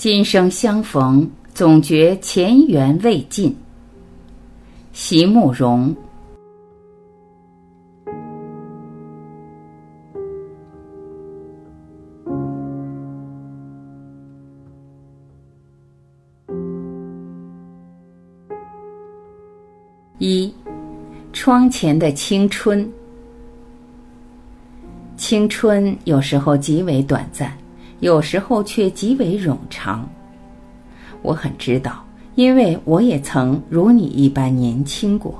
今生相逢，总觉前缘未尽。席慕容。一，窗前的青春。青春有时候极为短暂。有时候却极为冗长。我很知道，因为我也曾如你一般年轻过。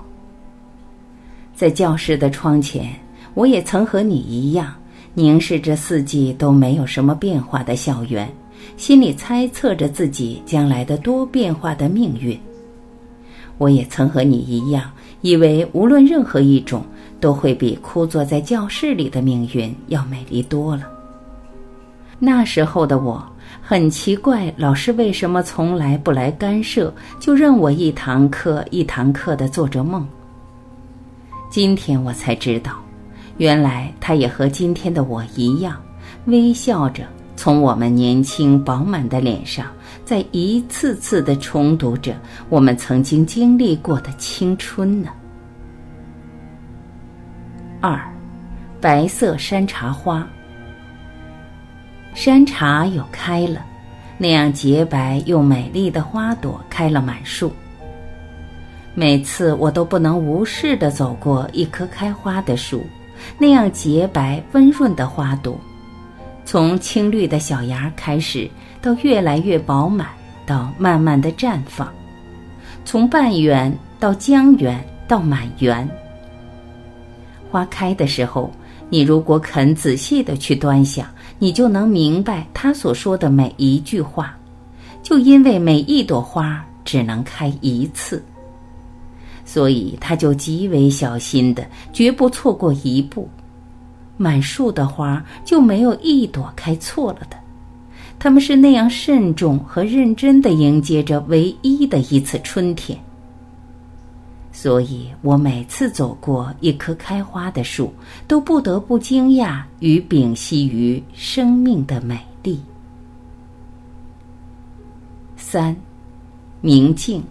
在教室的窗前，我也曾和你一样凝视着四季都没有什么变化的校园，心里猜测着自己将来的多变化的命运。我也曾和你一样，以为无论任何一种，都会比枯坐在教室里的命运要美丽多了。那时候的我很奇怪，老师为什么从来不来干涉，就任我一堂课一堂课的做着梦。今天我才知道，原来他也和今天的我一样，微笑着从我们年轻饱满的脸上，在一次次的重读着我们曾经经历过的青春呢。二，白色山茶花。山茶又开了，那样洁白又美丽的花朵开了满树。每次我都不能无视地走过一棵开花的树，那样洁白温润的花朵，从青绿的小芽开始，到越来越饱满，到慢慢的绽放，从半圆到将圆到满圆。花开的时候。你如果肯仔细的去端详，你就能明白他所说的每一句话。就因为每一朵花只能开一次，所以他就极为小心的，绝不错过一步。满树的花就没有一朵开错了的，他们是那样慎重和认真的迎接着唯一的一次春天。所以我每次走过一棵开花的树，都不得不惊讶与屏息于生命的美丽。三，明镜。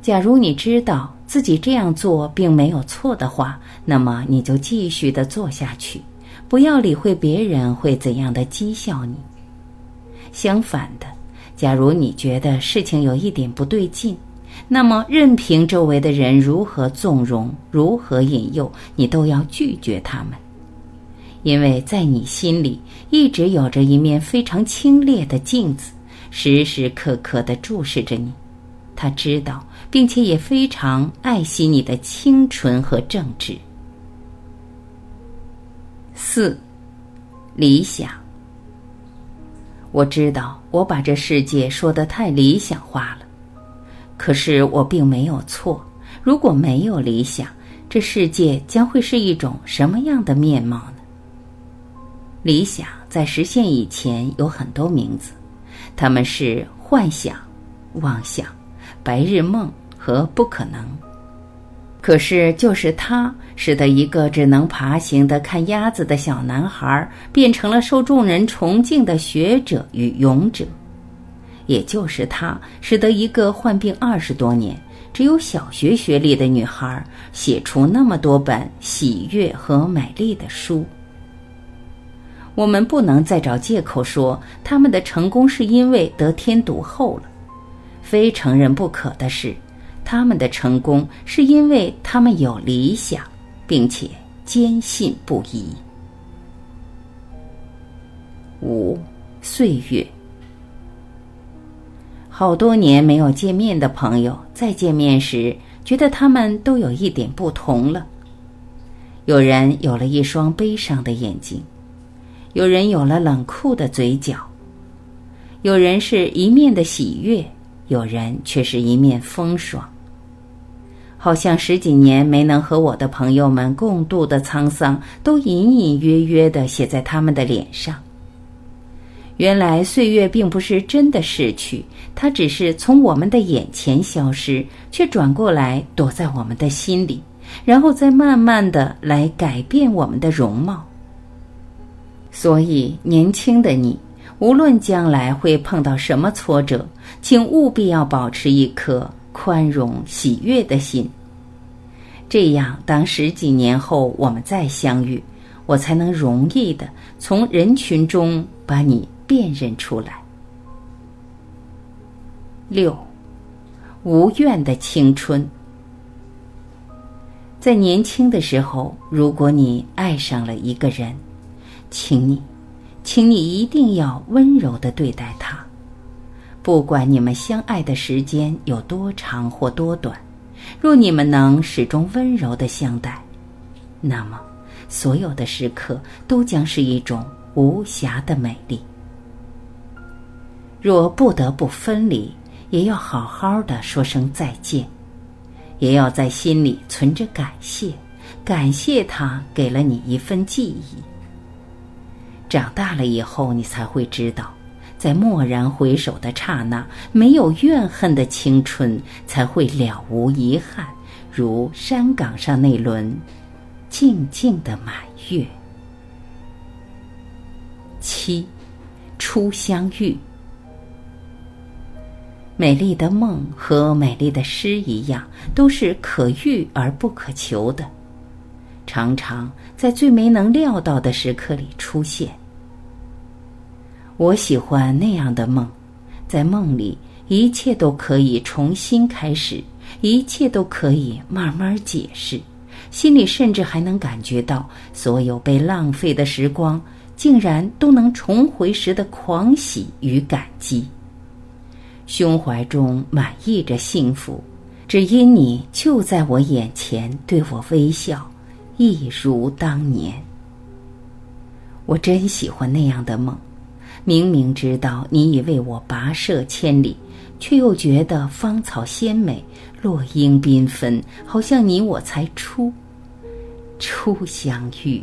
假如你知道自己这样做并没有错的话，那么你就继续的做下去，不要理会别人会怎样的讥笑你。相反的，假如你觉得事情有一点不对劲，那么，任凭周围的人如何纵容、如何引诱，你都要拒绝他们，因为在你心里一直有着一面非常清冽的镜子，时时刻刻的注视着你。他知道，并且也非常爱惜你的清纯和正直。四，理想。我知道，我把这世界说的太理想化了。可是我并没有错。如果没有理想，这世界将会是一种什么样的面貌呢？理想在实现以前有很多名字，他们是幻想、妄想、白日梦和不可能。可是就是它，使得一个只能爬行的看鸭子的小男孩，变成了受众人崇敬的学者与勇者。也就是他，使得一个患病二十多年、只有小学学历的女孩写出那么多本喜悦和美丽的书。我们不能再找借口说他们的成功是因为得天独厚了，非承认不可的是，他们的成功是因为他们有理想，并且坚信不疑。五，岁月。好多年没有见面的朋友，再见面时，觉得他们都有一点不同了。有人有了一双悲伤的眼睛，有人有了冷酷的嘴角，有人是一面的喜悦，有人却是一面风霜。好像十几年没能和我的朋友们共度的沧桑，都隐隐约约的写在他们的脸上。原来岁月并不是真的逝去，它只是从我们的眼前消失，却转过来躲在我们的心里，然后再慢慢的来改变我们的容貌。所以，年轻的你，无论将来会碰到什么挫折，请务必要保持一颗宽容喜悦的心。这样，当十几年后我们再相遇，我才能容易的从人群中把你辨认出来。六，无怨的青春。在年轻的时候，如果你爱上了一个人，请你，请你一定要温柔的对待他，不管你们相爱的时间有多长或多短。若你们能始终温柔的相待，那么所有的时刻都将是一种无瑕的美丽。若不得不分离，也要好好的说声再见，也要在心里存着感谢，感谢他给了你一份记忆。长大了以后，你才会知道。在蓦然回首的刹那，没有怨恨的青春才会了无遗憾，如山岗上那轮静静的满月。七，初相遇。美丽的梦和美丽的诗一样，都是可遇而不可求的，常常在最没能料到的时刻里出现。我喜欢那样的梦，在梦里，一切都可以重新开始，一切都可以慢慢解释，心里甚至还能感觉到所有被浪费的时光，竟然都能重回时的狂喜与感激，胸怀中满溢着幸福，只因你就在我眼前对我微笑，一如当年。我真喜欢那样的梦。明明知道你已为我跋涉千里，却又觉得芳草鲜美，落英缤纷，好像你我才初初相遇。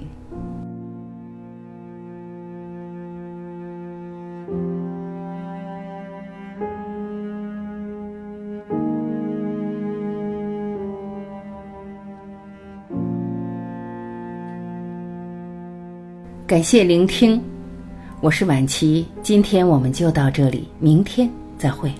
感谢聆听。我是晚琪，今天我们就到这里，明天再会。